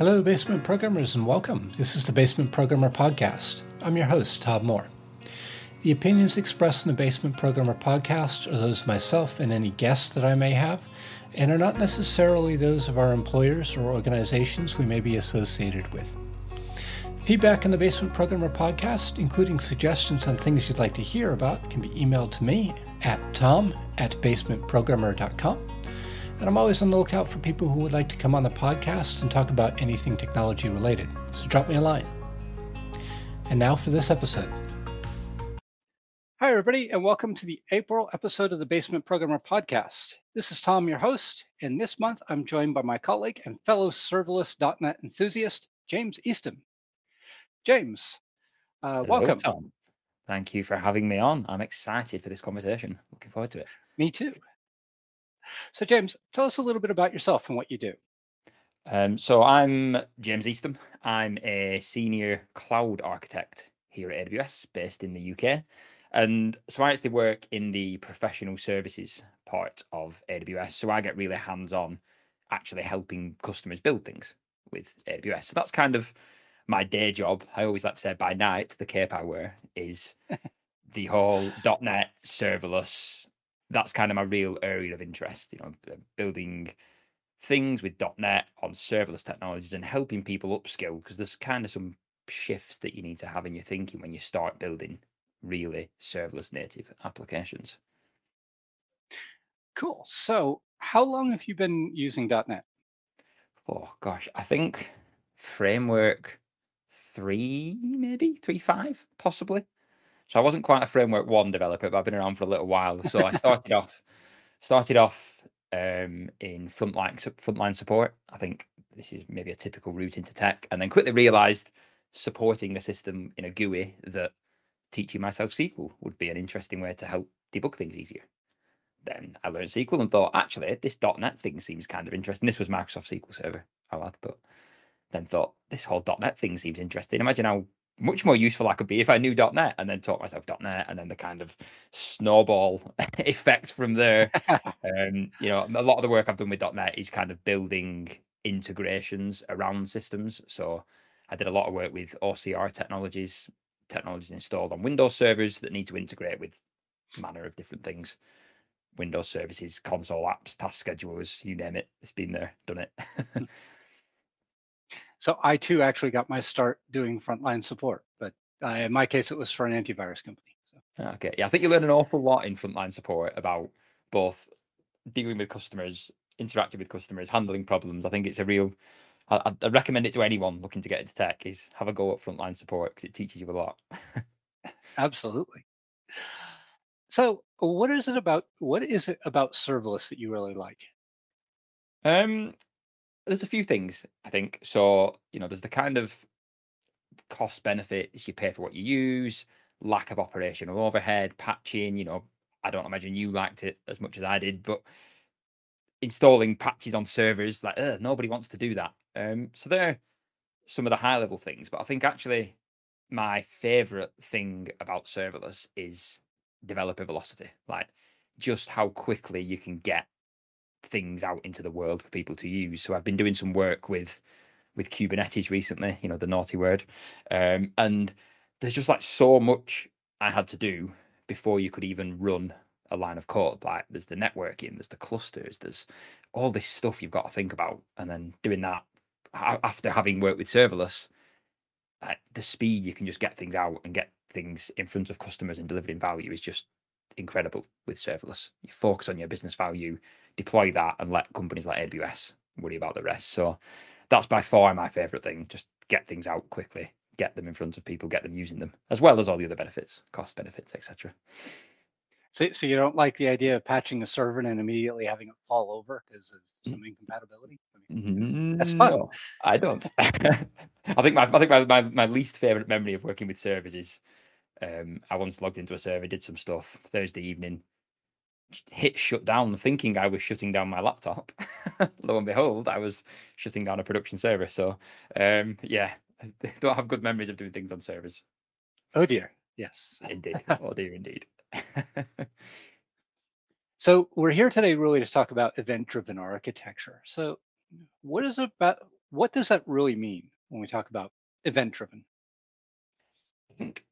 Hello, basement programmers, and welcome. This is the Basement Programmer Podcast. I'm your host, Tom Moore. The opinions expressed in the Basement Programmer Podcast are those of myself and any guests that I may have, and are not necessarily those of our employers or organizations we may be associated with. Feedback on the Basement Programmer podcast, including suggestions on things you'd like to hear about, can be emailed to me at tom at basementprogrammer.com. And I'm always on the lookout for people who would like to come on the podcast and talk about anything technology related. So drop me a line. And now for this episode. Hi, everybody, and welcome to the April episode of the Basement Programmer podcast. This is Tom, your host, and this month I'm joined by my colleague and fellow serverless.NET enthusiast, James Eastham. James, uh, Hello, welcome. Tom. Thank you for having me on. I'm excited for this conversation. Looking forward to it. Me too. So, James, tell us a little bit about yourself and what you do. Um, so I'm James Eastham. I'm a senior cloud architect here at AWS, based in the UK. And so I actually work in the professional services part of AWS. So I get really hands-on, actually helping customers build things with AWS. So that's kind of my day job. I always like to say by night, the cape I wear is the whole .NET serverless. That's kind of my real area of interest. You know, building things with .NET on serverless technologies and helping people upskill because there's kind of some shifts that you need to have in your thinking when you start building really serverless native applications. Cool. So, how long have you been using .NET? Oh gosh, I think framework three, maybe three five, possibly. So I wasn't quite a framework one developer, but I've been around for a little while. So I started off started off um, in frontline frontline support. I think this is maybe a typical route into tech, and then quickly realised supporting a system in a GUI that teaching myself SQL would be an interesting way to help debug things easier. Then I learned SQL and thought, actually, this .NET thing seems kind of interesting. This was Microsoft SQL Server, I'll add, but then thought this whole .NET thing seems interesting. Imagine how much more useful I could be if I knew .NET and then taught myself .NET and then the kind of snowball effect from there. um, you know, a lot of the work I've done with .NET is kind of building integrations around systems. So I did a lot of work with OCR technologies, technologies installed on Windows servers that need to integrate with manner of different things. Windows services, console apps, task schedulers, you name it. It's been there, done it. So, I too actually got my start doing frontline support, but uh, in my case, it was for an antivirus company. So, Okay, yeah, I think you learn an awful lot in frontline support about both dealing with customers, interacting with customers, handling problems. I think it's a real. I, I'd recommend it to anyone looking to get into tech. Is have a go at frontline support because it teaches you a lot. absolutely. So, what is it about? What is it about serverless that you really like? Um, there's a few things I think. So you know, there's the kind of cost benefits you pay for what you use, lack of operational overhead, patching. You know, I don't imagine you liked it as much as I did, but installing patches on servers like nobody wants to do that. Um, so they're some of the high level things. But I think actually my favorite thing about serverless is developer velocity, like just how quickly you can get things out into the world for people to use. So I've been doing some work with with Kubernetes recently, you know, the naughty word. Um, and there's just like so much I had to do before you could even run a line of code. Like there's the networking, there's the clusters, there's all this stuff you've got to think about. And then doing that after having worked with serverless, like the speed you can just get things out and get things in front of customers and delivering value is just incredible with serverless. You focus on your business value, deploy that, and let companies like AWS worry about the rest. So that's by far my favorite thing. Just get things out quickly, get them in front of people, get them using them, as well as all the other benefits, cost benefits, etc. So, so you don't like the idea of patching a server and immediately having it fall over because of Mm. some incompatibility? I mean, That's fun. No, I don't. I think my I think my, my, my least favorite memory of working with servers is um, I once logged into a server, did some stuff Thursday evening, hit shut down, thinking I was shutting down my laptop. Lo and behold, I was shutting down a production server. So um, yeah, I don't have good memories of doing things on servers. oh dear. Yes. Indeed, oh dear, indeed. So we're here today really to talk about event-driven architecture. So what is it about what does that really mean when we talk about event driven? I think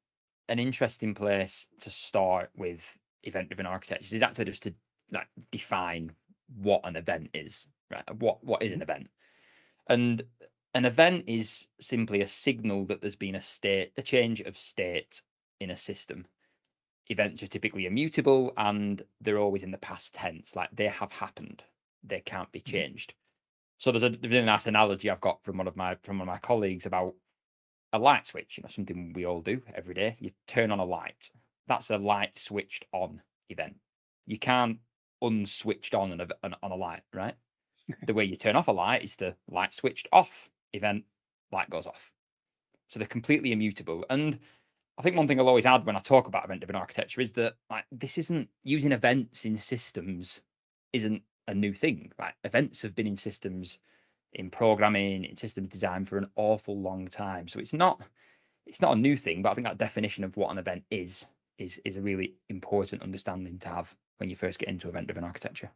an interesting place to start with event driven architectures is actually just to like define what an event is, right? What what is an event? And an event is simply a signal that there's been a state, a change of state in a system. Events are typically immutable and they're always in the past tense, like they have happened. They can't be mm-hmm. changed. So there's a, really nice analogy I've got from one of my from one of my colleagues about a light switch, you know, something we all do every day. You turn on a light. That's a light switched on event. You can't unswitched on an, an, on a light, right? the way you turn off a light is the light switched off event, light goes off. So they're completely immutable. And I think one thing I'll always add when I talk about event-driven architecture is that like this isn't using events in systems isn't a new thing. Like events have been in systems in programming, in systems design for an awful long time. So it's not it's not a new thing, but I think that definition of what an event is is is a really important understanding to have when you first get into event-driven architecture.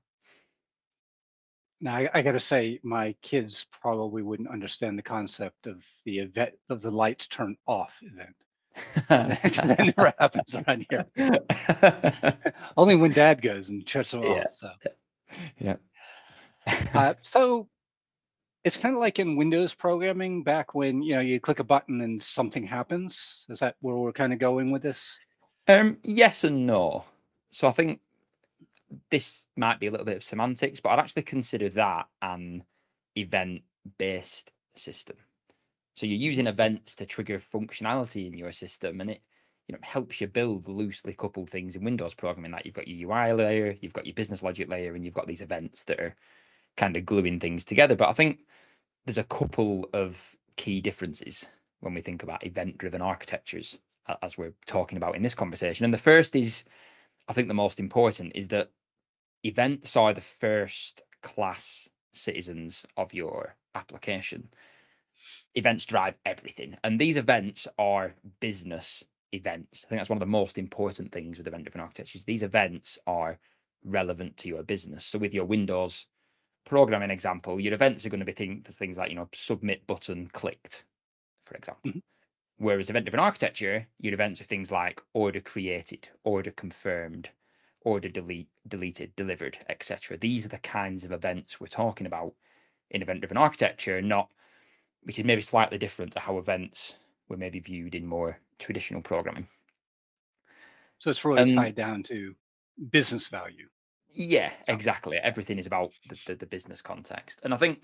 Now, I, I got to say, my kids probably wouldn't understand the concept of the event of the lights turn off event. that never happens around here. Only when Dad goes and shuts them Yeah. off. So, yeah. uh, so it's kind of like in Windows programming back when you know you click a button and something happens. Is that where we're kind of going with this? Um, yes and no. So I think this might be a little bit of semantics, but I'd actually consider that an event-based system. So you're using events to trigger functionality in your system, and it you know helps you build loosely coupled things in Windows programming. Like you've got your UI layer, you've got your business logic layer, and you've got these events that are kind of gluing things together. But I think there's a couple of key differences when we think about event-driven architectures a- as we're talking about in this conversation. And the first is, I think the most important is that events are the first class citizens of your application. Events drive everything, and these events are business events. I think that's one of the most important things with event-driven architectures. These events are relevant to your business. So with your Windows programming example, your events are going to be things like you know submit button clicked, for example. Mhm. Whereas event-driven architecture, your events are things like order created, order confirmed, order delete, deleted, delivered, etc. These are the kinds of events we're talking about in event-driven architecture, not which is maybe slightly different to how events were maybe viewed in more traditional programming. So it's really Um, tied down to business value. Yeah, So- exactly. Everything is about the, the, the business context. And I think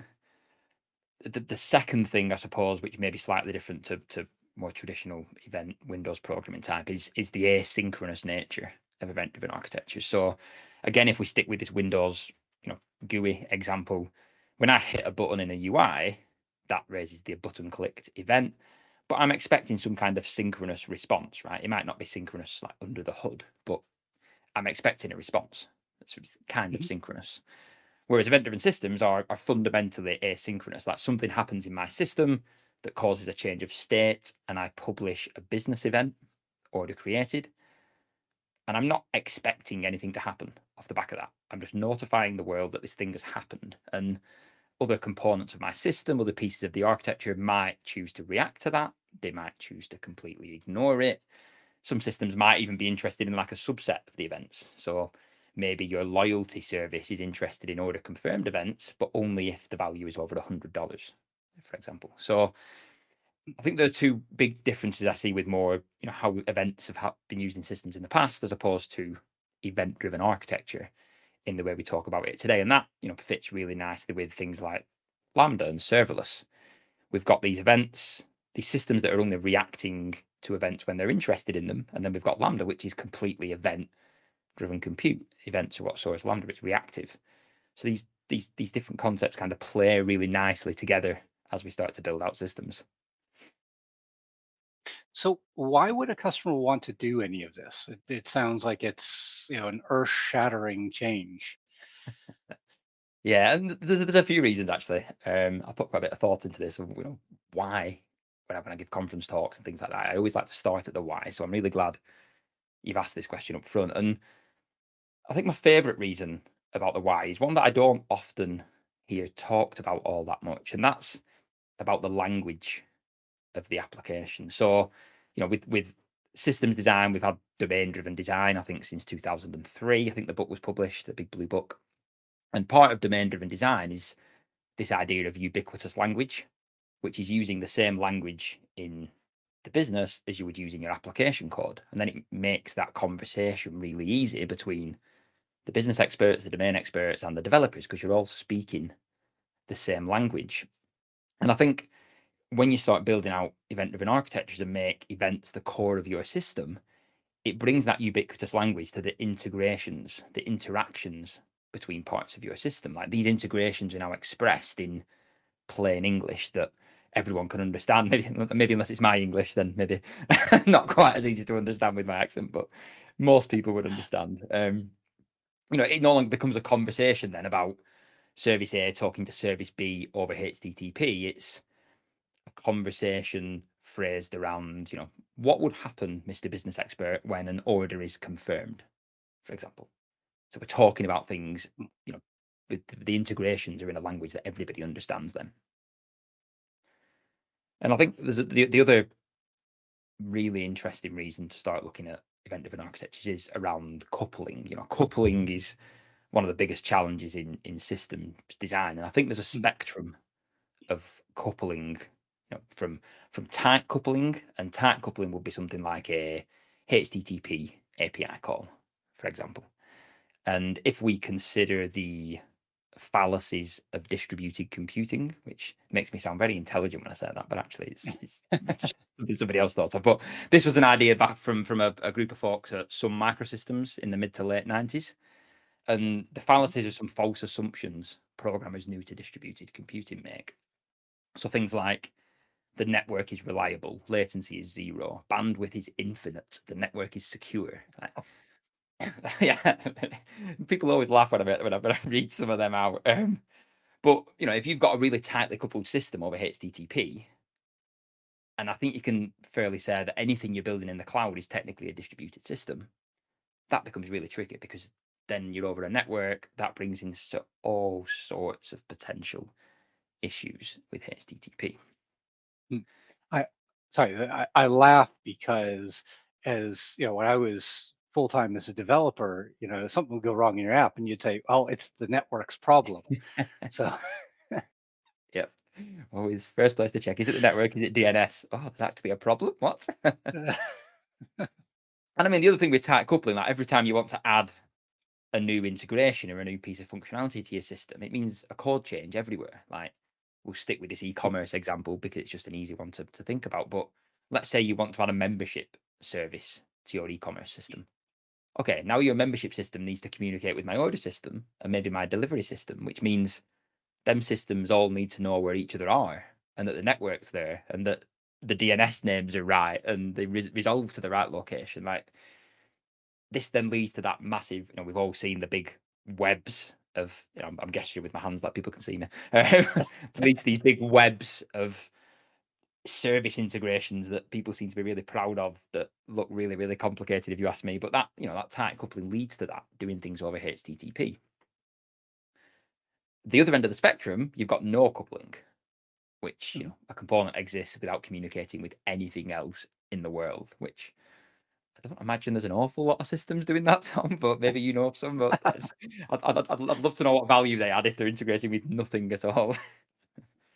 the, the second thing, I suppose, which may be slightly different to, to more traditional event Windows programming type is is the asynchronous nature of event driven architecture. So again, if we stick with this Windows, you know, GUI example, when I hit a button in a UI, that raises the button clicked event. But I'm expecting some kind of synchronous response, right? It might not be synchronous like under the hood, but I'm expecting a response. It's it's kind of Mhm. synchronous. Whereas event-driven systems are, are fundamentally asynchronous. Like something happens in my system that causes a change of state, and I publish a business event order created, and I'm not expecting anything to happen off the back of that. I'm just notifying the world that this thing has happened, and other components of my system, other pieces of the architecture might choose to react to that. They might choose to completely ignore it. Some systems might even be interested in like a subset of the events. So maybe your loyalty service is interested in order confirmed events, but only if the value is over $100, for example. So I think there are two big differences I see with more, you know, how events have been used in systems in the past as opposed to event-driven architecture in the way we talk about it today. And that, you know, fits really nicely with things like Lambda and serverless. We've got these events, these systems that are only reacting to events when they're interested in them. And then we've got Lambda, which is completely event driven compute. Events are what source Lambda, it's reactive. So these these these different concepts kind of play really nicely together as we start to build out systems. So why would a customer want to do any of this? It, it sounds like it's you know an earth-shattering change. Yeah, and there's, there's a few reasons actually. Um, I put quite a bit of thought into this. Of, you know, why when I, give conference talks and things like that, I always like to start at the why. So I'm really glad you've asked this question up front. And I think my favourite reason about the why is one that I don't often hear talked about all that much, and that's about the language of the application. So, you know, with with systems design, we've had domain driven design, I think, since 2003. I think the book was published, the big blue book. And part of domain driven design is this idea of ubiquitous language, which is using the same language in the business as you would use in your application code. And then it makes that conversation really easy between the business experts, the domain experts, and the developers because you're all speaking the same language. And I think when you start building out event driven architectures and make events the core of your system, it brings that ubiquitous language to the integrations, the interactions between parts of your system. Like these integrations are now expressed in plain English that everyone can understand. Maybe maybe unless it's my English, then maybe not quite as easy to understand with my accent, but most people would understand. Um, you know, it no longer becomes a conversation then about service A talking to service B over HTTP. It's a conversation phrased around, you know, what would happen, Mr. Business Expert, when an order is confirmed, for example. So we're talking about things, you know, the, the integrations are in a language that everybody understands them. And I think there's a, the, the other really interesting reason to start looking at event-driven architectures is around coupling. You know, coupling is one of the biggest challenges in in systems design, and I think there's a hmm. spectrum of coupling, you know, from from tight coupling, and tight coupling would be something like a HTTP API call, for example. And if we consider the fallacies of distributed computing, which makes me sound very intelligent when I say that, but actually it's, it's, it's just somebody else thought of. But this was an idea back from from a, a, group of folks at Sun Microsystems in the mid to late 90s. And the fallacies are some false assumptions programmers new to distributed computing make. So things like the network is reliable, latency is zero, bandwidth is infinite, the network is secure. Yeah, people always laugh when I, when I, when I read some of them out. Um, but you know, if you've got a really tightly coupled system over HTTP, and I think you can fairly say that anything you're building in the cloud is technically a distributed system, that becomes really tricky because then you're over a network that brings in so, all sorts of potential issues with HTTP. Hmm. I sorry, I, I laugh because as you know, when I was full time as a developer, you know, something would go wrong in your app, and you'd say, "Oh, it's the network's problem." so, yep. Always first place to check: is it the network? Is it DNS? Oh, there's actually a problem. What? and I mean, the other thing with tight coupling, like every time you want to add a new integration or a new piece of functionality to your system, it means a code change everywhere. Like we'll stick with this e-commerce example because it's just an easy one to, to think about. But let's say you want to add a membership service to your e-commerce system okay, now your membership system needs to communicate with my order system and maybe my delivery system, which means them systems all need to know where each other are and that the network's there and that the DNS names are right and they re- resolve to the right location. Like this then leads to that massive, you know, we've all seen the big webs of, you know, I'm, I'm gesturing with my hands like people can see me, um, leads to these big webs of service integrations that people seem to be really proud of that look really really complicated if you ask me but that you know that tight coupling leads to that doing things over http the other end of the spectrum you've got no coupling which you hmm. know a component exists without communicating with anything else in the world which I don't imagine there's an awful lot of systems doing that, Tom, but maybe you know of some. But I'd, I'd, I'd, I'd love to know what value they add if they're integrating with nothing at all.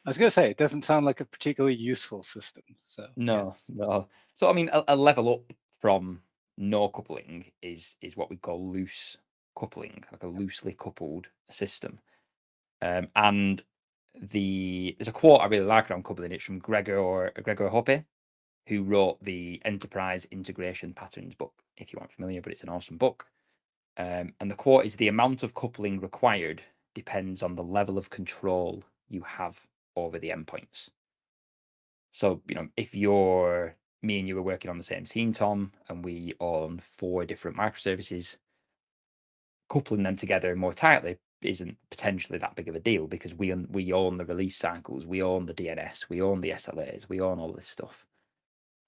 I was going to say it doesn't sound like a particularly useful system. So no, yeah. no. So I mean, a, a, level up from no coupling is is what we call loose coupling, like a loosely coupled system. Um, and the there's a quote I really like around coupling. It's from Gregor Gregor Hohpe, who wrote the Enterprise Integration Patterns book. If you aren't familiar, but it's an awesome book. Um, and the quote is: "The amount of coupling required depends on the level of control you have over the endpoints. So, you know, if you're me and you were working on the same team, Tom, and we own four different microservices, coupling them together more tightly isn't potentially that big of a deal because we we own the release cycles, we own the DNS, we own the SLAs, we own all this stuff.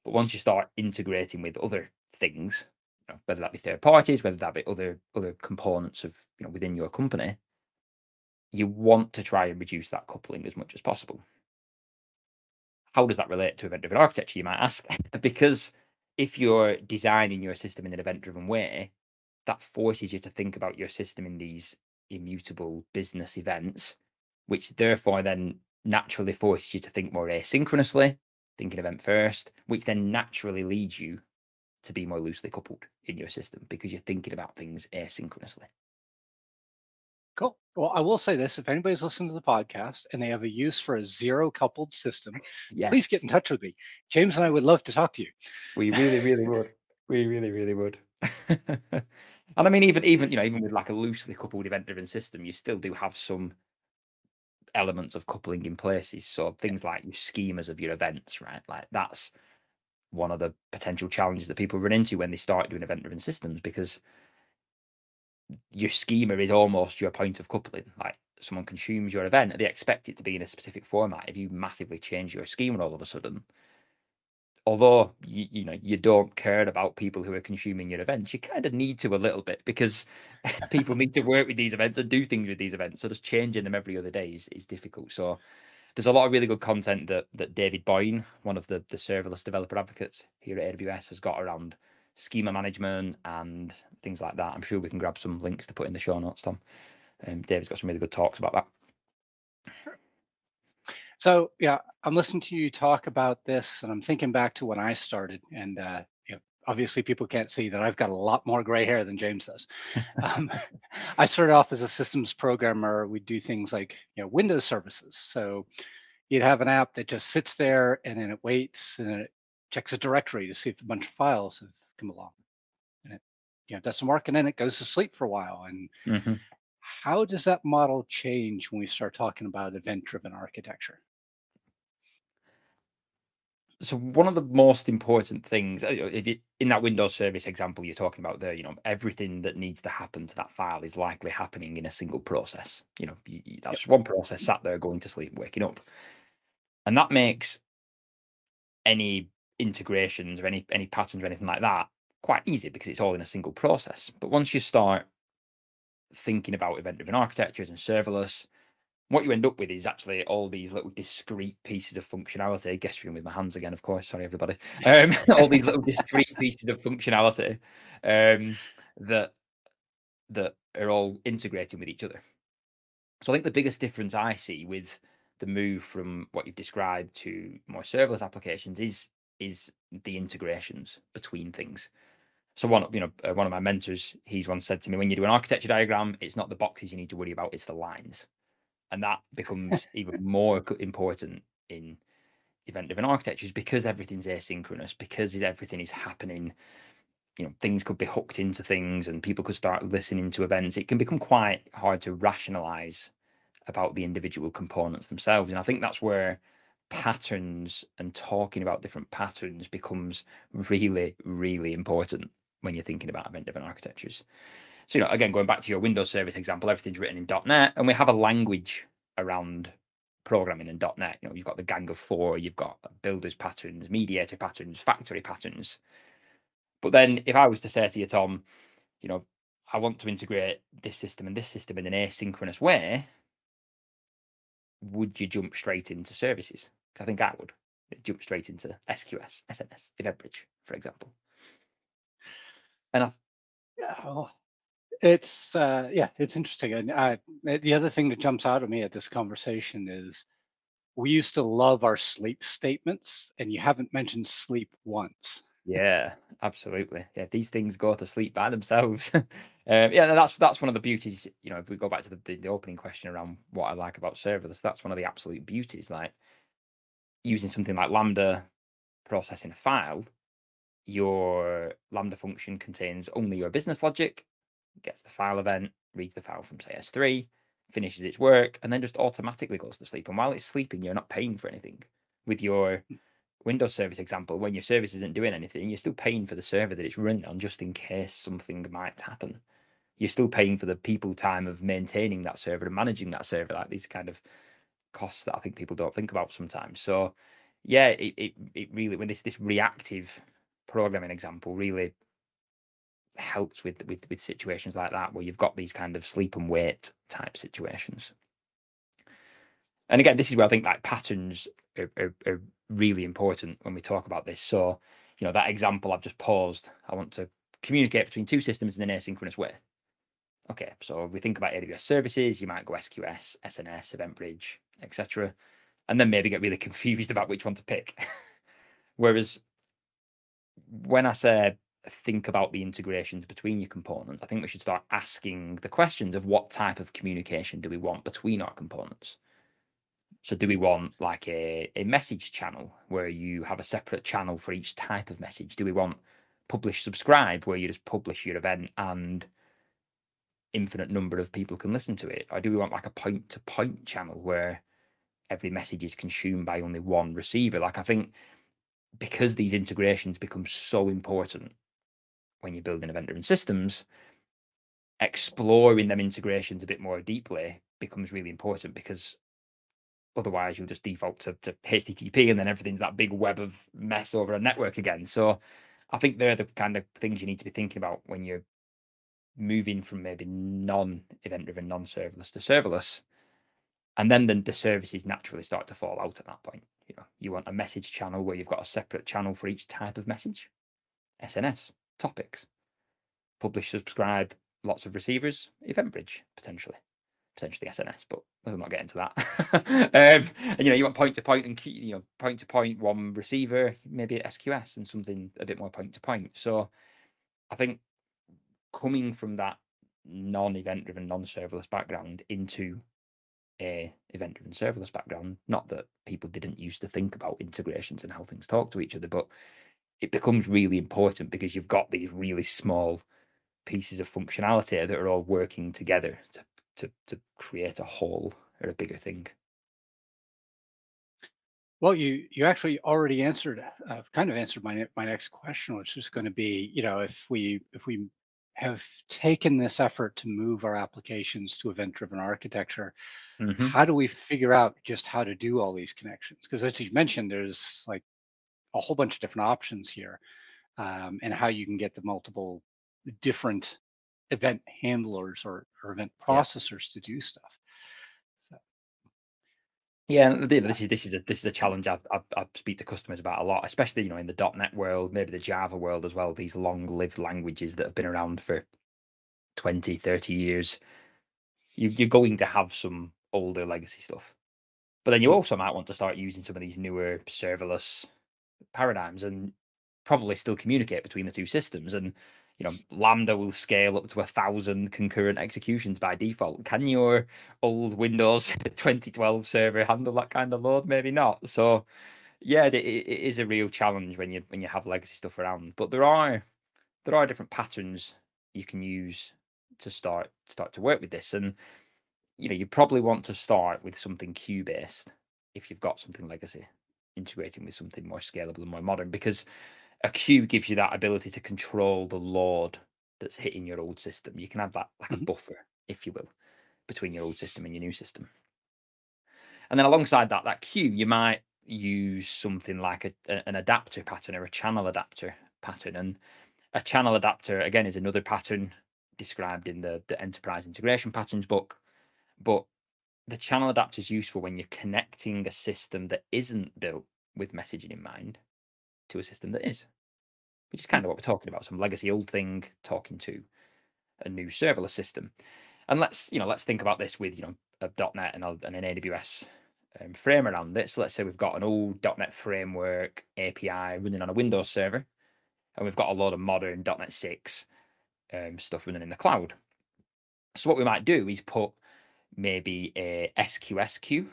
But once you start integrating with other things, you know, whether that be third parties, whether that be other other components of you know within your company, you want to try and reduce that coupling as much as possible. how does that relate to event-driven architecture? You might ask, because if you're designing your system in an event-driven way, that forces you to think about your system in these immutable business events, which therefore then naturally forces you to think more asynchronously, thinking event first, which then naturally leads you to be more loosely coupled in your system because you're thinking about things asynchronously. Cool. Well, I will say this: if anybody's listening to the podcast and they have a use for a zero coupled system, yes. please get in touch with me. James and I would love to talk to you. We really, really would. We really, really would. and I mean, even even you know, even with like a loosely coupled event-driven system, you still do have some elements of coupling in places. So things like your schemas of your events, right? Like that's one of the potential challenges that people run into when they start doing event-driven systems because your schema is almost your point of coupling. Like someone consumes your event, they expect it to be in a specific format. If you massively change your schema all of a sudden, although you, you know you don't care about people who are consuming your events, you kind of need to a little bit because people need to work with these events and do things with these events. So just changing them every other day is, is difficult. So there's a lot of really good content that that David Boyne, one of the the serverless developer advocates here at AWS, has got around schema management and things like that. I'm sure we can grab some links to put in the show notes, Tom. Um, David's got some really good talks about that. So yeah, I'm listening to you talk about this, and I'm thinking back to when I started, and uh, you know, obviously people can't see that I've got a lot more gray hair than James does. um, I started off as a systems programmer. We'd do things like you know Windows services. So you'd have an app that just sits there, and then it waits, and it checks a directory to see if a bunch of files have come along and it you know does some work and then it goes to sleep for a while and mm-hmm. how does that model change when we start talking about event driven architecture so one of the most important things uh, if you, in that windows service example you're talking about there you know everything that needs to happen to that file is likely happening in a single process you know you, you, that's yep. one process sat there going to sleep waking up and that makes any integrations or any any patterns or anything like that quite easy because it's all in a single process. But once you start thinking about event-driven architectures and serverless, what you end up with is actually all these little discrete pieces of functionality. Gesturing with my hands again, of course. Sorry, everybody. Um, all these little discrete pieces of functionality um, that that are all integrating with each other. So I think the biggest difference I see with the move from what you've described to more serverless applications is is the integrations between things. So one, you know, uh, one of my mentors, he's once said to me, when you do an architecture diagram, it's not the boxes you need to worry about, it's the lines, and that becomes even more important in event-driven architectures because everything's asynchronous, because everything is happening. You know, things could be hooked into things, and people could start listening to events. It can become quite hard to rationalize about the individual components themselves, and I think that's where patterns and talking about different patterns becomes really, really important when you're thinking about event driven architectures. So, you know, again, going back to your Windows service example, everything's written in .NET, and we have a language around programming in .NET. You know, you've got the gang of four, you've got builders patterns, mediator patterns, factory patterns. But then, if I was to say to you, Tom, you know, I want to integrate this system and this system in an asynchronous way, would you jump straight into services? I think I would jump straight into SQS, SNS, EventBridge, for example. And I, well, it's uh, yeah, it's interesting. And uh, the other thing that jumps out at me at this conversation is we used to love our sleep statements, and you haven't mentioned sleep once. Yeah, absolutely. Yeah, these things go to sleep by themselves. um, yeah, that's that's one of the beauties. You know, if we go back to the, the, the opening question around what I like about serverless, that's one of the absolute beauties. Like using something like Lambda processing a file, your Lambda function contains only your business logic, gets the file event, reads the file from say S3, finishes its work, and then just automatically goes to sleep. And while it's sleeping, you're not paying for anything. With your Windows service example, when your service isn't doing anything, you're still paying for the server that it's running on just in case something might happen. You're still paying for the people time of maintaining that server and managing that server, like these kind of costs that I think people don't think about sometimes. So yeah, it it, it really when this this reactive programming example really helps with with with situations like that where you've got these kind of sleep and wait type situations. And again, this is where I think like patterns are, are, are really important when we talk about this. So, you know, that example I've just paused, I want to communicate between two systems in an asynchronous way. Okay, so if we think about AWS services, you might go SQS, SNS, EventBridge, etc., and then maybe get really confused about which one to pick. Whereas when I say think about the integrations between your components, I think we should start asking the questions of what type of communication do we want between our components. So do we want like a, a message channel where you have a separate channel for each type of message? Do we want publish subscribe where you just publish your event and infinite number of people can listen to it? Or do we want like a point to point channel where every message is consumed by only one receiver? Like I think because these integrations become so important when you're building event driven systems, exploring them integrations a bit more deeply becomes really important because otherwise you'll just default to, to HTTP and then everything's that big web of mess over a network again. So I think they're the kind of things you need to be thinking about when you're moving from maybe non-event driven, non-serverless to serverless. And then the, the services naturally start to fall out at that point. You know, you want a message channel where you've got a separate channel for each type of message. SNS, topics, publish, subscribe, lots of receivers, EventBridge potentially, potentially SNS, but we'll not get into that. um, and you know, you want point to point and key, you know point to point one receiver, maybe SQS and something a bit more point to point. So I think coming from that non-event driven, non-serverless background into a event driven serverless background, not that people didn't used to think about integrations and how things talk to each other, but it becomes really important because you've got these really small pieces of functionality that are all working together to to, to create a whole or a bigger thing. Well, you you actually already answered, uh, kind of answered my my next question, which is going to be, you know, if we if we have taken this effort to move our applications to event-driven architecture, mm-hmm. how do we figure out just how to do all these connections? Because as you mentioned, there's like a whole bunch of different options here, um, and how you can get the multiple different event handlers or, or event processors yeah. to do stuff. So. Yeah, this is this is a this is a challenge I, I, I speak to customers about a lot, especially you know in the .NET world, maybe the Java world as well. These long-lived languages that have been around for 20, 30 years. You, you're going to have some older legacy stuff, but then you also might want to start using some of these newer serverless paradigms and probably still communicate between the two systems. And you know, Lambda will scale up to a thousand concurrent executions by default. Can your old Windows 2012 server handle that kind of load? Maybe not. So, yeah, it, it is a real challenge when you when you have legacy stuff around. But there are there are different patterns you can use to start start to work with this. And you know, you probably want to start with something queue based if you've got something legacy, integrating with something more scalable and more modern because a queue gives you that ability to control the load that's hitting your old system. You can have that like mm-hmm. a buffer, if you will, between your old system and your new system. And then alongside that, that queue, you might use something like a, a, an adapter pattern or a channel adapter pattern. And a channel adapter, again, is another pattern described in the, the enterprise integration patterns book. But the channel adapter is useful when you're connecting a system that isn't built with messaging in mind to a system that is, which is kind of what we're talking about. Some legacy old thing talking to a new serverless system. And let's you know let's think about this with you know a .NET and, and an AWS um, frame around this. So let's say we've got an old .NET framework API running on a Windows server, and we've got a lot of modern .NET 6 um, stuff running in the cloud. So what we might do is put maybe a SQS queue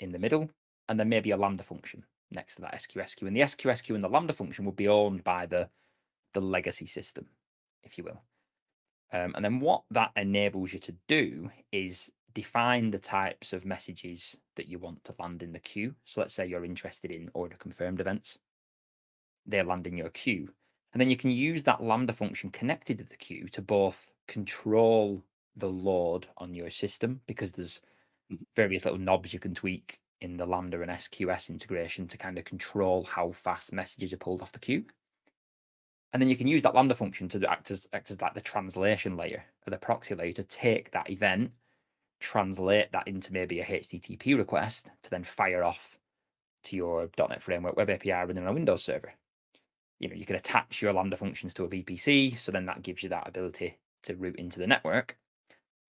in the middle, and then maybe a Lambda function next to that SQS queue. And the SQS queue and the Lambda function would be owned by the, the legacy system, if you will. Um, and then what that enables you to do is define the types of messages that you want to land in the queue. So let's say you're interested in order confirmed events. They land in your queue. And then you can use that Lambda function connected to the queue to both control the load on your system because there's mm-hmm. various little knobs you can tweak in the Lambda and SQS integration to kind of control how fast messages are pulled off the queue. And then you can use that Lambda function to act as, act as like the translation layer or the proxy layer to take that event translate that into maybe a HTTP request to then fire off to your .NET Framework Web API running on a Windows server. You know, you can attach your Lambda functions to a VPC, so then that gives you that ability to route into the network.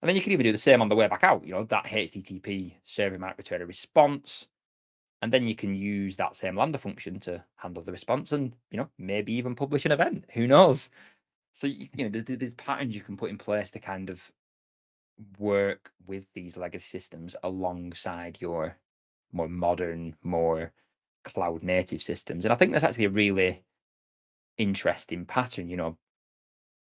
And then you can even do the same on the way back out. You know, that HTTP server might return a response, and then you can use that same Lambda function to handle the response, and you know, maybe even publish an event. Who knows? So you, you know, there's patterns you can put in place to kind of work with these legacy systems alongside your more modern, more cloud native systems. And I think that's actually a really interesting pattern. You know,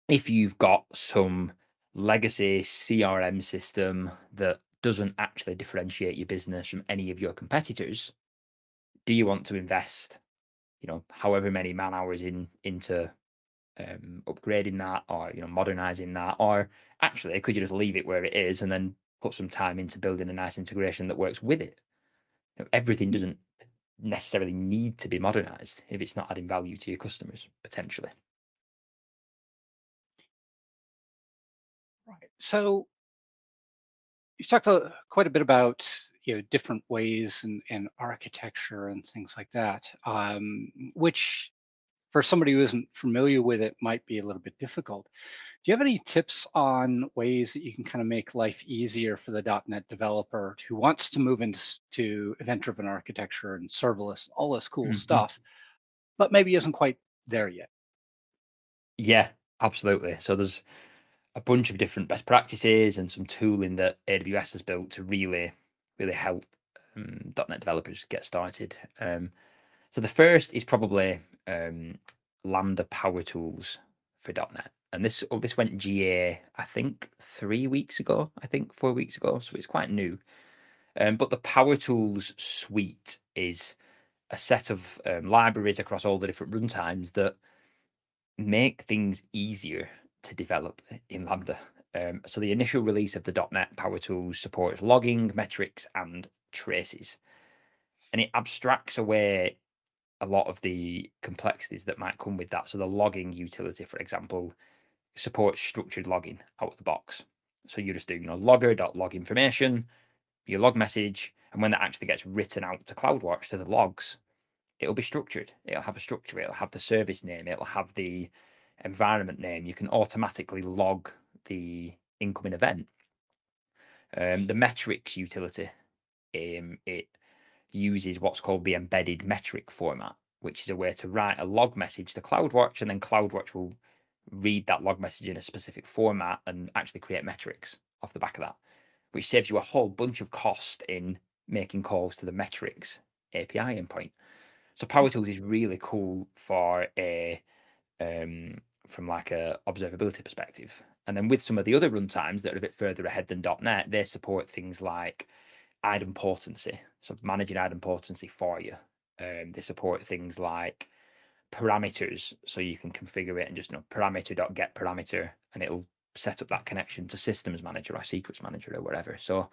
if you've got some legacy CRM system that doesn't actually differentiate your business from any of your competitors, do you want to invest, you know, however many man hours in into um, upgrading that or you know modernizing that, or actually could you just leave it where it is and then put some time into building a nice integration that works with it? You know, everything doesn't necessarily need to be modernized if it's not adding value to your customers potentially. Right. So you've talked a, quite a bit about you know different ways and, and architecture and things like that, um, which for somebody who isn't familiar with it might be a little bit difficult. Do you have any tips on ways that you can kind of make life easier for the .NET developer who wants to move into event-driven architecture and serverless, all this cool mm-hmm. stuff, but maybe isn't quite there yet? Yeah, absolutely. So there's a bunch of different best practices and some tooling that AWS has built to really, really help um, .NET developers get started. Um, so the first is probably um, Lambda Power Tools for .NET, and this oh, this went GA I think three weeks ago, I think four weeks ago, so it's quite new. Um, but the Power Tools suite is a set of um, libraries across all the different runtimes that make things easier to develop in Lambda. Um, so the initial release of the .NET Power Tools supports logging, metrics, and traces, and it abstracts away a lot of the complexities that might come with that. So the logging utility, for example, supports structured logging out of the box. So you just do, you know, logger.log information, your log message, and when that actually gets written out to CloudWatch to the logs, it'll be structured. It'll have a structure, it'll have the service name, it'll have the environment name. You can automatically log the incoming event. Um, the metrics utility, um, it uses what's called the embedded metric format, which is a way to write a log message to CloudWatch, and then CloudWatch will read that log message in a specific format and actually create metrics off the back of that, which saves you a whole bunch of cost in making calls to the metrics API endpoint. So Power Tools is really cool for a um, from like a observability perspective. And then with some of the other runtimes that are a bit further ahead than .NET, they support things like idempotency, so managing idempotency for you. Um, they support things like parameters, so you can configure it and just you know parameter.get parameter, and it'll set up that connection to systems manager or secrets manager or whatever. So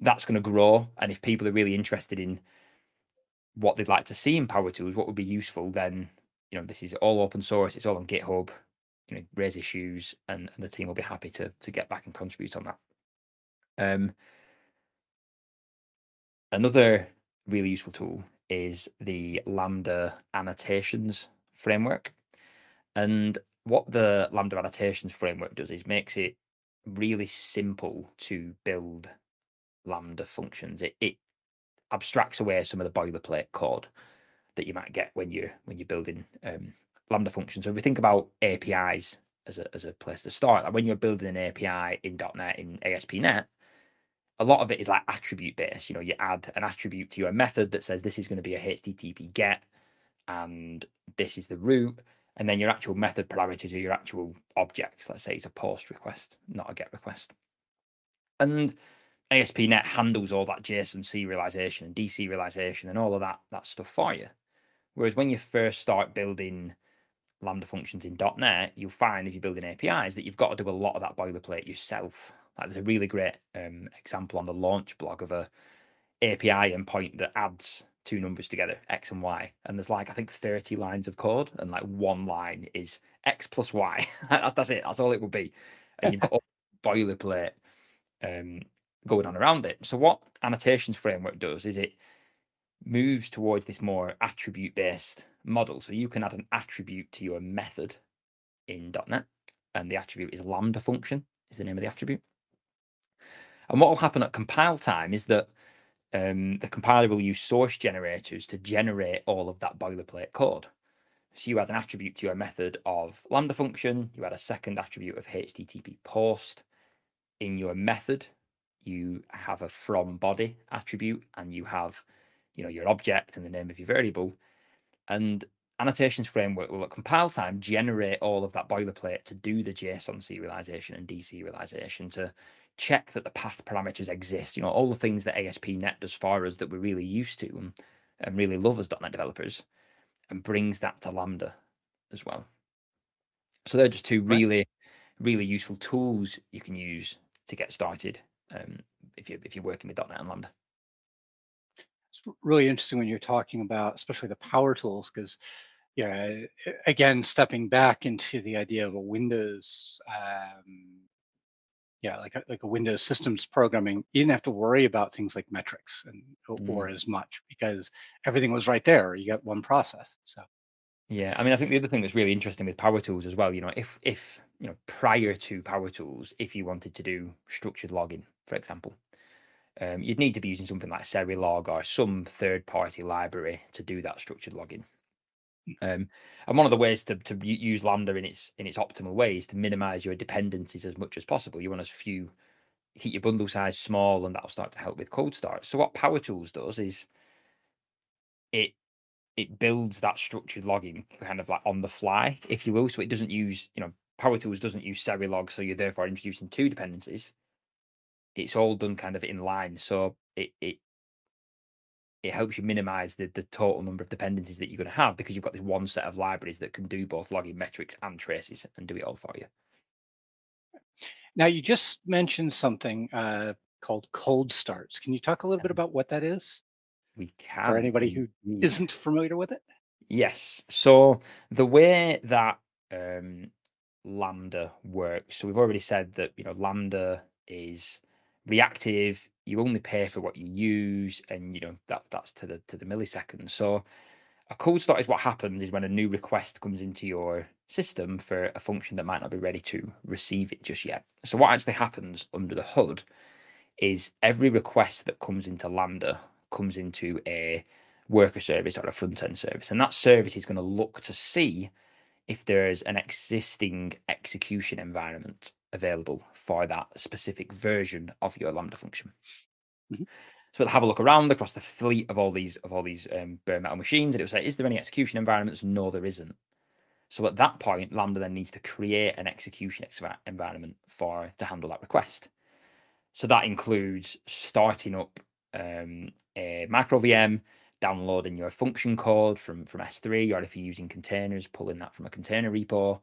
that's going to grow. And if people are really interested in what they'd like to see in Power Tools, what would be useful, then you know this is all open source. It's all on GitHub. You know, raise issues, and, and the team will be happy to to get back and contribute on that. Um, Another really useful tool is the Lambda annotations framework. And what the Lambda annotations framework does is makes it really simple to build Lambda functions. It, it abstracts away some of the boilerplate code that you might get when you're when you're building um, Lambda functions. So if we think about APIs as a as a place to start, like when you're building an API in .NET in ASP.NET, a lot of it is like attribute based. You know, you add an attribute to your method that says this is going to be a HTTP get and this is the route. And then your actual method parameters are your actual objects. Let's say it's a post request, not a get request. And ASP.NET handles all that JSON serialization and deserialization and all of that that stuff for you. Whereas when you first start building Lambda functions in .NET, you'll find if you're building APIs that you've got to do a lot of that boilerplate yourself. Like there's a really great um, example on the launch blog of a API endpoint that adds two numbers together, x and y, and there's like I think 30 lines of code, and like one line is x plus y. That's it. That's all it will be. And you've got boilerplate um, going on around it. So what annotations framework does is it moves towards this more attribute based model. So you can add an attribute to your method in .NET, and the attribute is lambda function is the name of the attribute. And what will happen at compile time is that um, the compiler will use source generators to generate all of that boilerplate code. So you add an attribute to your method of lambda function, you add a second attribute of HTTP post. In your method, you have a from body attribute and you have you know your object and the name of your variable. And annotations framework will at compile time generate all of that boilerplate to do the JSON serialization and deserialization to check that the path parameters exist. You know, all the things that ASP.NET does for us that we're really used to and, and really love as .NET developers, and brings that to Lambda as well. So they're just two really, right. really useful tools you can use to get started um, if you if you're working with .NET and Lambda. Really interesting when you're talking about, especially the power tools, because yeah, again, stepping back into the idea of a Windows um, yeah, like a, like a Windows systems programming, you didn't have to worry about things like metrics and mm. or as much because everything was right there. You got one process. So yeah, I mean, I think the other thing that's really interesting with Power Tools as well, you know, if if you know prior to Power Tools, if you wanted to do structured logging, for example, um, you'd need to be using something like Serilog or some third-party library to do that structured logging. Um, and one of the ways to, to use Lambda in its in its optimal way is to minimize your dependencies as much as possible. You want as few keep your bundle size small, and that'll start to help with cold start. So what Power Tools does is it it builds that structured logging kind of like on the fly, if you will. So it doesn't use, you know, Power Tools doesn't use Serilog, so you're therefore introducing two dependencies. It's all done kind of in line. So it it it helps you minimize the, the total number of dependencies that you're going to have because you've got this one set of libraries that can do both logging metrics and traces and do it all for you. Now, you just mentioned something uh, called cold starts. Can you talk a little bit about what that is? We can. For anybody who isn't familiar with it? Yes. So the way that um, Lambda works, so we've already said that, you know, Lambda is reactive you only pay for what you use and you know that that's to the to the millisecond so a cold start is what happens is when a new request comes into your system for a function that might not be ready to receive it just yet. So what actually happens under the hood is every request that comes into lambda comes into a worker service or a front end service and that service is going to look to see if there's an existing execution environment available for that specific version of your Lambda function. Mm-hmm. So it'll have a look around across the fleet of all these of all these um, bare metal machines, and it will say, "Is there any execution environments?" No, there isn't. So at that point, Lambda then needs to create an execution environment for to handle that request. So that includes starting up um, a micro VM, downloading your function code from from S3, or if you're using containers, pulling that from a container repo,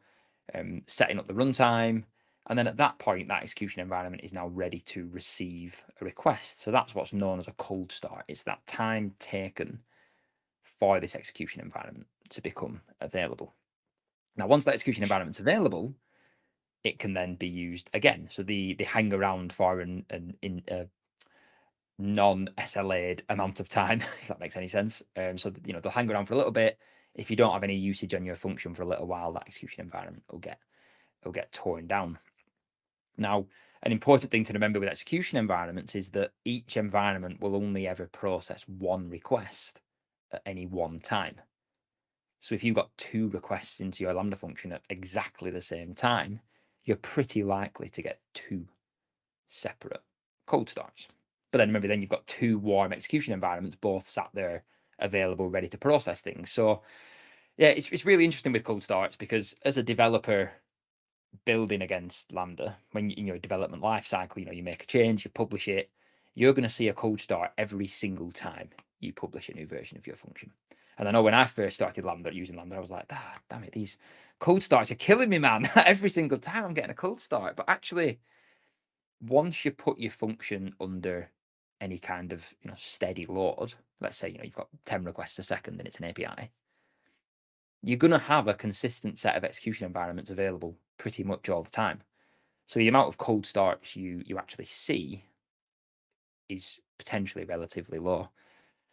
um, setting up the runtime, and then at that point, that execution environment is now ready to receive a request. So that's what's known as a cold start. It's that time taken for this execution environment to become available. Now, once that execution environment's available, it can then be used again. So the they hang around for an, an in a non-SLA'd amount of time, if that makes any sense. Um, so you know they'll hang around for a little bit. If you don't have any usage on your function for a little while, that execution environment will get will get torn down. Now, an important thing to remember with execution environments is that each environment will only ever process one request at any one time. So if you've got two requests into your Lambda function at exactly the same time, you're pretty likely to get two separate cold starts. But then remember, then you've got two warm execution environments, both sat there available, ready to process things. So yeah, it's, it's really interesting with cold starts because as a developer, building against Lambda when in your development life cycle, you know, you make a change, you publish it, you're going to see a cold start every single time you publish a new version of your function. And I know when I first started Lambda using Lambda, I was like, ah, damn it, these cold starts are killing me, man. every single time I'm getting a cold start. But actually, once you put your function under any kind of you know steady load, let's say you know you've got 10 requests a second and it's an API, you're going to have a consistent set of execution environments available pretty much all the time. So the amount of cold starts you you actually see is potentially relatively low.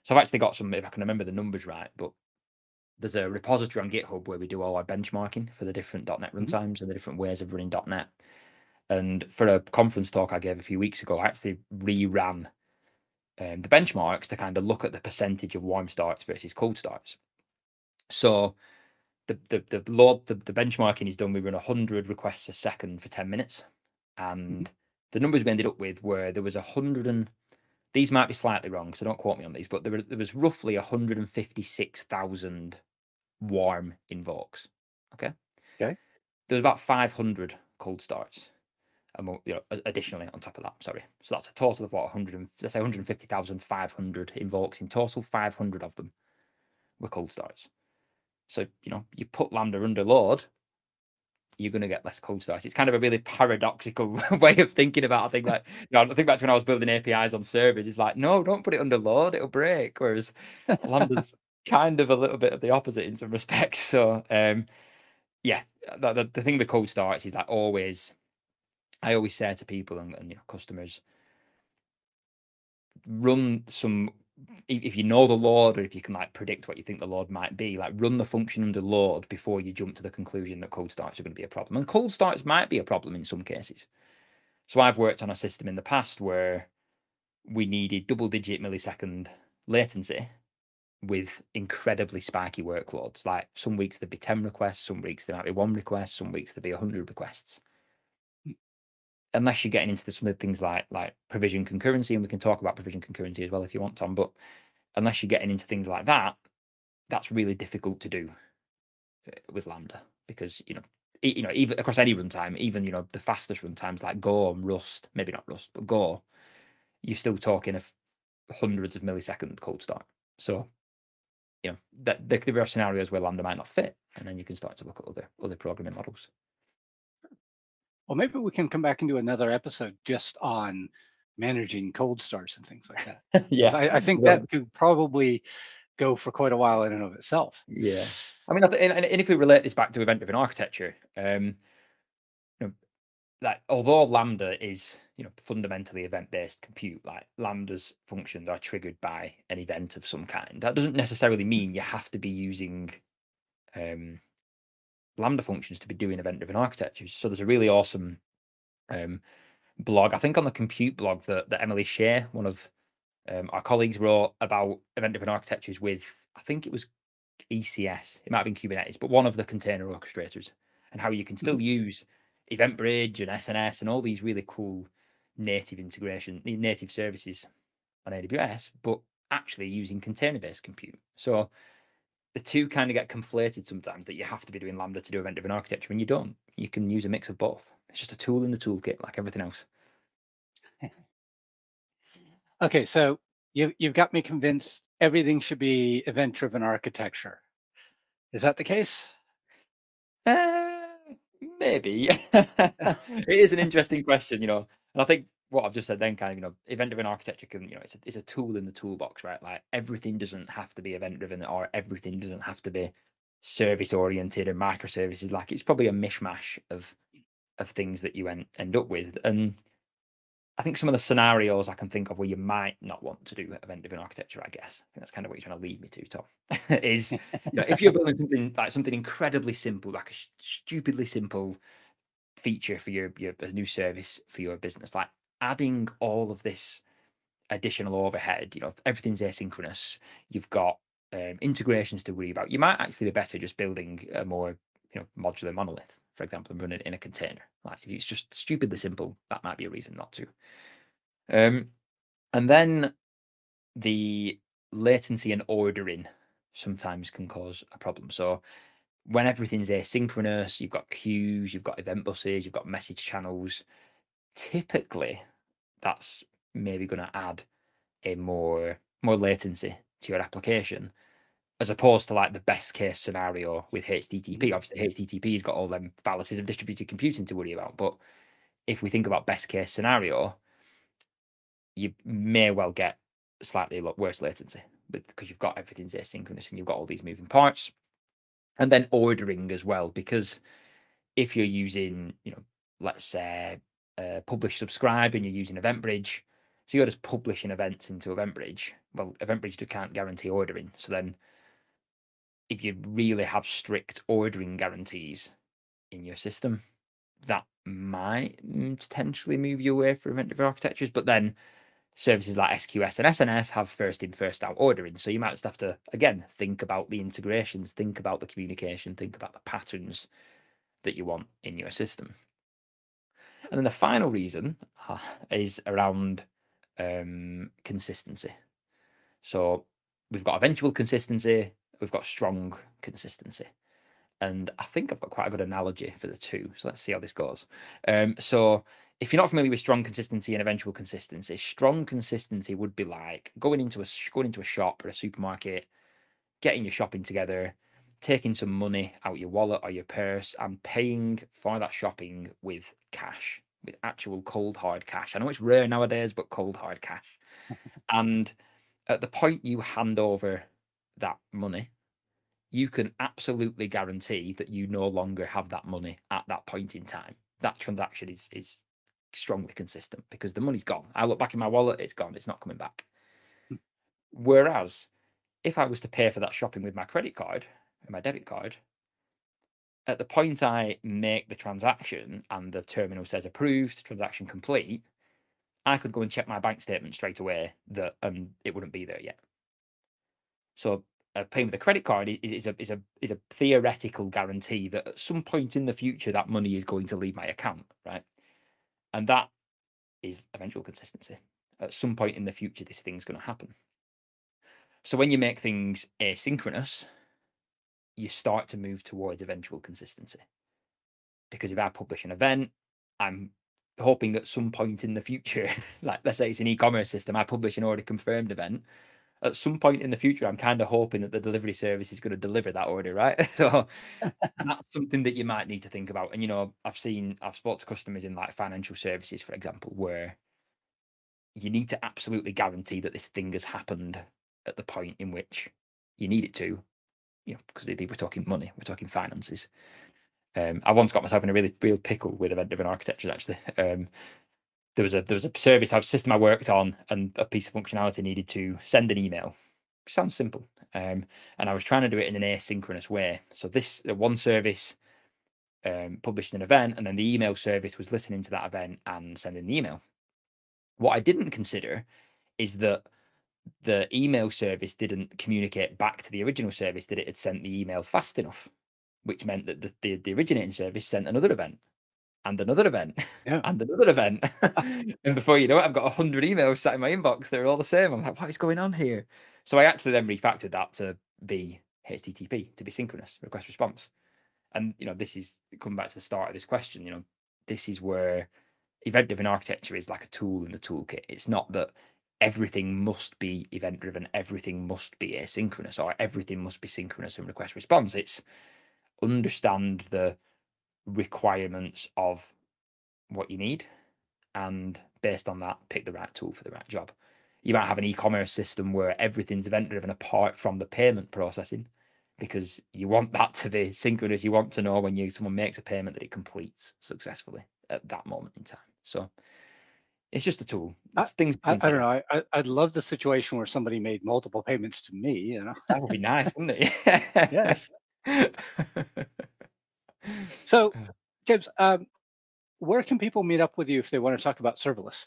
So I've actually got some, if I can remember the numbers right, but there's a repository on GitHub where we do all our benchmarking for the different .NET runtimes mm-hmm. and the different ways of running .NET. And for a conference talk I gave a few weeks ago, I actually reran um, the benchmarks to kind of look at the percentage of warm starts versus cold starts. So the the the load the, the benchmarking is done. We run 100 requests a second for 10 minutes, and mm-hmm. the numbers we ended up with were there was a hundred and these might be slightly wrong, so don't quote me on these, but there, were, there was roughly 156,000 warm invokes. Okay. Okay. There was about 500 cold starts. Among, you know, additionally on top of that, sorry. So that's a total of what 100, let's say 150,500 invokes in total. 500 of them were cold starts. So you know, you put Lambda under load, you're going to get less cold starts. It's kind of a really paradoxical way of thinking about. I think like you know, I think back to when I was building APIs on servers. It's like no, don't put it under load; it'll break. Whereas Lambda's kind of a little bit of the opposite in some respects. So um, yeah, the, the, the thing with cold starts is that always, I always say to people and, and you know customers, run some if you know the load or if you can like predict what you think the load might be, like run the function under load before you jump to the conclusion that cold starts are going to be a problem. And cold starts might be a problem in some cases. So I've worked on a system in the past where we needed double digit millisecond latency with incredibly spiky workloads. Like some weeks there'd be 10 requests, some weeks there might be one request, some weeks there'd be 100 requests unless you're getting into some of the things like like provision concurrency, and we can talk about provision concurrency as well if you want, Tom. But unless you're getting into things like that, that's really difficult to do uh, with Lambda because you know you know even across any runtime, even you know the fastest runtimes like Go and Rust, maybe not Rust, but Go, you're still talking of hundreds of millisecond cold start. So you know that there could be scenarios where Lambda might not fit, and then you can start to look at other other programming models. Well, maybe we can come back and do another episode just on managing cold starts and things like that. yeah, I, I think yeah. that could probably go for quite a while in and of itself. Yeah, I mean, and, and if we relate this back to event-driven architecture, um, you know, like although Lambda is you know fundamentally event-based compute, like Lambda's functions are triggered by an event of some kind. That doesn't necessarily mean you have to be using um, Lambda functions to be doing event-driven architectures. So there's a really awesome um, blog, I think on the compute blog that, that Emily Shea, one of um, our colleagues, wrote about event-driven architectures with, I think it was ECS, it might have been Kubernetes, but one of the container orchestrators, and how you can still mm-hmm. use EventBridge and SNS and all these really cool native integration, native services on AWS, but actually using container-based compute. So the two kind of get conflated sometimes that you have to be doing Lambda to do event driven architecture, and you don't. You can use a mix of both. It's just a tool in the toolkit, like everything else. okay, so you you've got me convinced everything should be event driven architecture. Is that the case? Uh, maybe. it is an interesting question, you know, and I think what I've just said then kind of, you know, event driven architecture can, you know, it's a, it's a tool in the toolbox, right? Like everything doesn't have to be event driven or everything doesn't have to be service oriented and microservices. Like it's probably a mishmash of of things that you end, end up with. And I think some of the scenarios I can think of where you might not want to do event driven architecture, I guess. I think that's kind of what you're trying to lead me to, Tom. is you know, if you're building something like something incredibly simple, like a stupidly simple feature for your your new service for your business, like adding all of this additional overhead, you know, everything's asynchronous. You've got um, integrations to worry about. You might actually be better just building a more, you know, modular monolith, for example, and run it in a container. Like if it's just stupidly simple, that might be a reason not to. Um, and then the latency and ordering sometimes can cause a problem. So when everything's asynchronous, you've got queues, you've got event buses, you've got message channels. Typically, that's maybe going to add a more more latency to your application as opposed to like the best case scenario with HTTP. Mm. Obviously, HTTP's got all them fallacies of distributed computing to worry about. But if we think about best case scenario, you may well get slightly worse latency because you've got everything's asynchronous and you've got all these moving parts. And then ordering as well, because if you're using, you know, let's say uh, publish subscribe and you're using EventBridge, So you're just publishing events into EventBridge. Well, EventBridge can't guarantee ordering. So then if you really have strict ordering guarantees in your system, that might potentially move you away from event-driven architectures. But then services like SQS and SNS have first in, first out ordering. So you might just have to, again, think about the integrations, think about the communication, think about the patterns that you want in your system. And then the final reason uh, is around um, consistency. So we've got eventual consistency, we've got strong consistency. And I think I've got quite a good analogy for the two. So let's see how this goes. Um, so if you're not familiar with strong consistency and eventual consistency, strong consistency would be like going into a going into a shop or a supermarket, getting your shopping together, taking some money out your wallet or your purse and paying for that shopping with cash, with actual cold hard cash. I know it's rare nowadays, but cold hard cash. and at the point you hand over that money, you can absolutely guarantee that you no longer have that money at that point in time. That transaction is is strongly consistent because the money's gone. I look back in my wallet, it's gone, it's not coming back. Hmm. Whereas if I was to pay for that shopping with my credit card and my debit card, at the point I make the transaction and the terminal says approved, transaction complete, I could go and check my bank statement straight away that and it wouldn't be there yet. So uh, paying with a credit card is, is a is a is a theoretical guarantee that at some point in the future that money is going to leave my account, right? And that is eventual consistency. At some point in the future, this thing's going to happen. So when you make things asynchronous, you start to move towards eventual consistency. Because if I publish an event, I'm hoping at some point in the future, like let's say it's an e-commerce system, I publish an already confirmed event, at some point in the future, I'm kind of hoping that the delivery service is going to deliver that order, right? so that's something that you might need to think about. And you know, I've seen, I've spoken to customers in like financial services, for example, where you need to absolutely guarantee that this thing has happened at the point in which you need it to, you know, because we're talking money, we're talking finances. Um, I once got myself in a really real pickle with event-driven architecture actually. Um, there was a there was a service a system I worked on and a piece of functionality needed to send an email. Sounds simple. Um, and I was trying to do it in an asynchronous way. So this one service um, published an event, and then the email service was listening to that event and sending the email. What I didn't consider is that the email service didn't communicate back to the original service that it had sent the email fast enough, which meant that the, the, the originating service sent another event and another event yeah. and another event. and before you know it, I've got 100 emails sat in my inbox. They're all the same. I'm like, what is going on here? So I actually then refactored that to be HTTP, to be synchronous request response. And, you know, this is coming back to the start of this question, you know, this is where event driven architecture is like a tool in the toolkit. It's not that everything must be event driven, everything must be asynchronous, or everything must be synchronous and request response. It's understand the requirements of what you need and based on that pick the right tool for the right job. You might have an e-commerce system where everything's event driven apart from the payment processing because you want that to be synchronous. You want to know when you someone makes a payment that it completes successfully at that moment in time. So it's just a tool. I, things. I, I, don't know. I, I'd love the situation where somebody made multiple payments to me. You know, that would be nice, wouldn't it? yes. So, James, um, where can people meet up with you if they want to talk about serverless?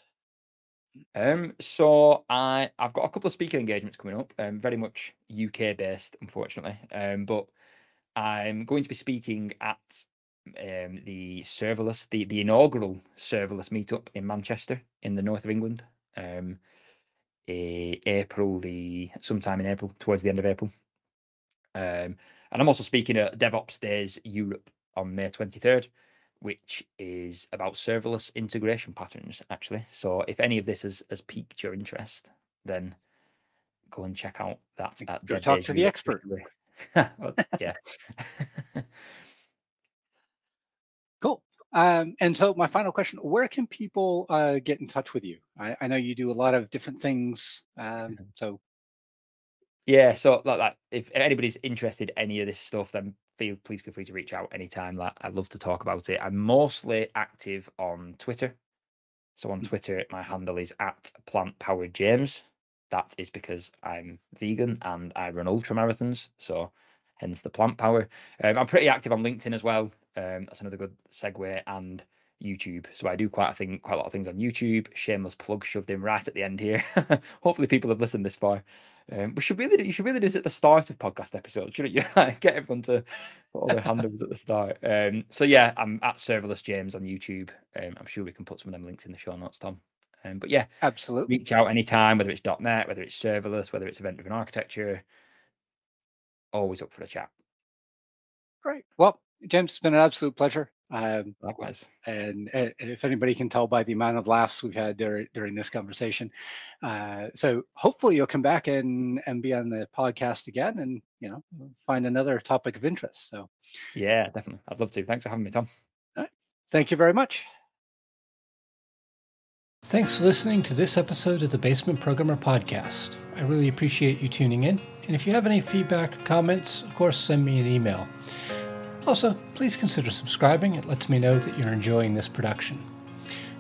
Um, so I I've got a couple of speaking engagements coming up, um, very much UK based, unfortunately. Um, but I'm going to be speaking at um the serverless, the the inaugural serverless meetup in Manchester, in the north of England. Um, a, April the sometime in April, towards the end of April. Um, and I'm also speaking at DevOps Days Europe on May 23rd, which is about serverless integration patterns, actually. So if any of this has, has piqued your interest, then go and check out that. At go talk to the expert. yeah. Um, and so my final question, where can people uh, get in touch with you? I, I, know you do a lot of different things. Um, so yeah, so like that, if anybody's interested in any of this stuff, then feel please feel free to reach out anytime. Like I'd love to talk about it. I'm mostly active on Twitter. So on Twitter, my handle is at plant power James. That is because I'm vegan and I run ultra marathons. So hence the plant power. Um, I'm pretty active on LinkedIn as well. Um, that's another good segue and YouTube. So I do quite a thing, quite a lot of things on YouTube. Shameless plug shoved in right at the end here. Hopefully people have listened this far. Um, we should really, do, you should really do this at the start of podcast episodes, shouldn't you? Get everyone to put all their handles at the start. Um, so yeah, I'm at Serverless James on YouTube. Um, I'm sure we can put some of them links in the show notes, Tom. Um, but yeah, absolutely. Reach out anytime, whether it's .NET, whether it's serverless, whether it's event-driven architecture. Always up for the chat. Great. Well, James, it's been an absolute pleasure. Um, Likewise. And uh, if anybody can tell by the amount of laughs we've had during, during this conversation, uh, so hopefully you'll come back and and be on the podcast again, and you know find another topic of interest. So. Yeah, definitely. I'd love to. Thanks for having me, Tom. All right. Thank you very much. Thanks for listening to this episode of the Basement Programmer Podcast. I really appreciate you tuning in. And if you have any feedback or comments, of course, send me an email. Also, please consider subscribing. It lets me know that you're enjoying this production.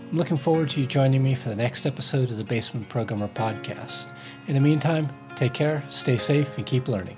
I'm looking forward to you joining me for the next episode of the Basement Programmer Podcast. In the meantime, take care, stay safe, and keep learning.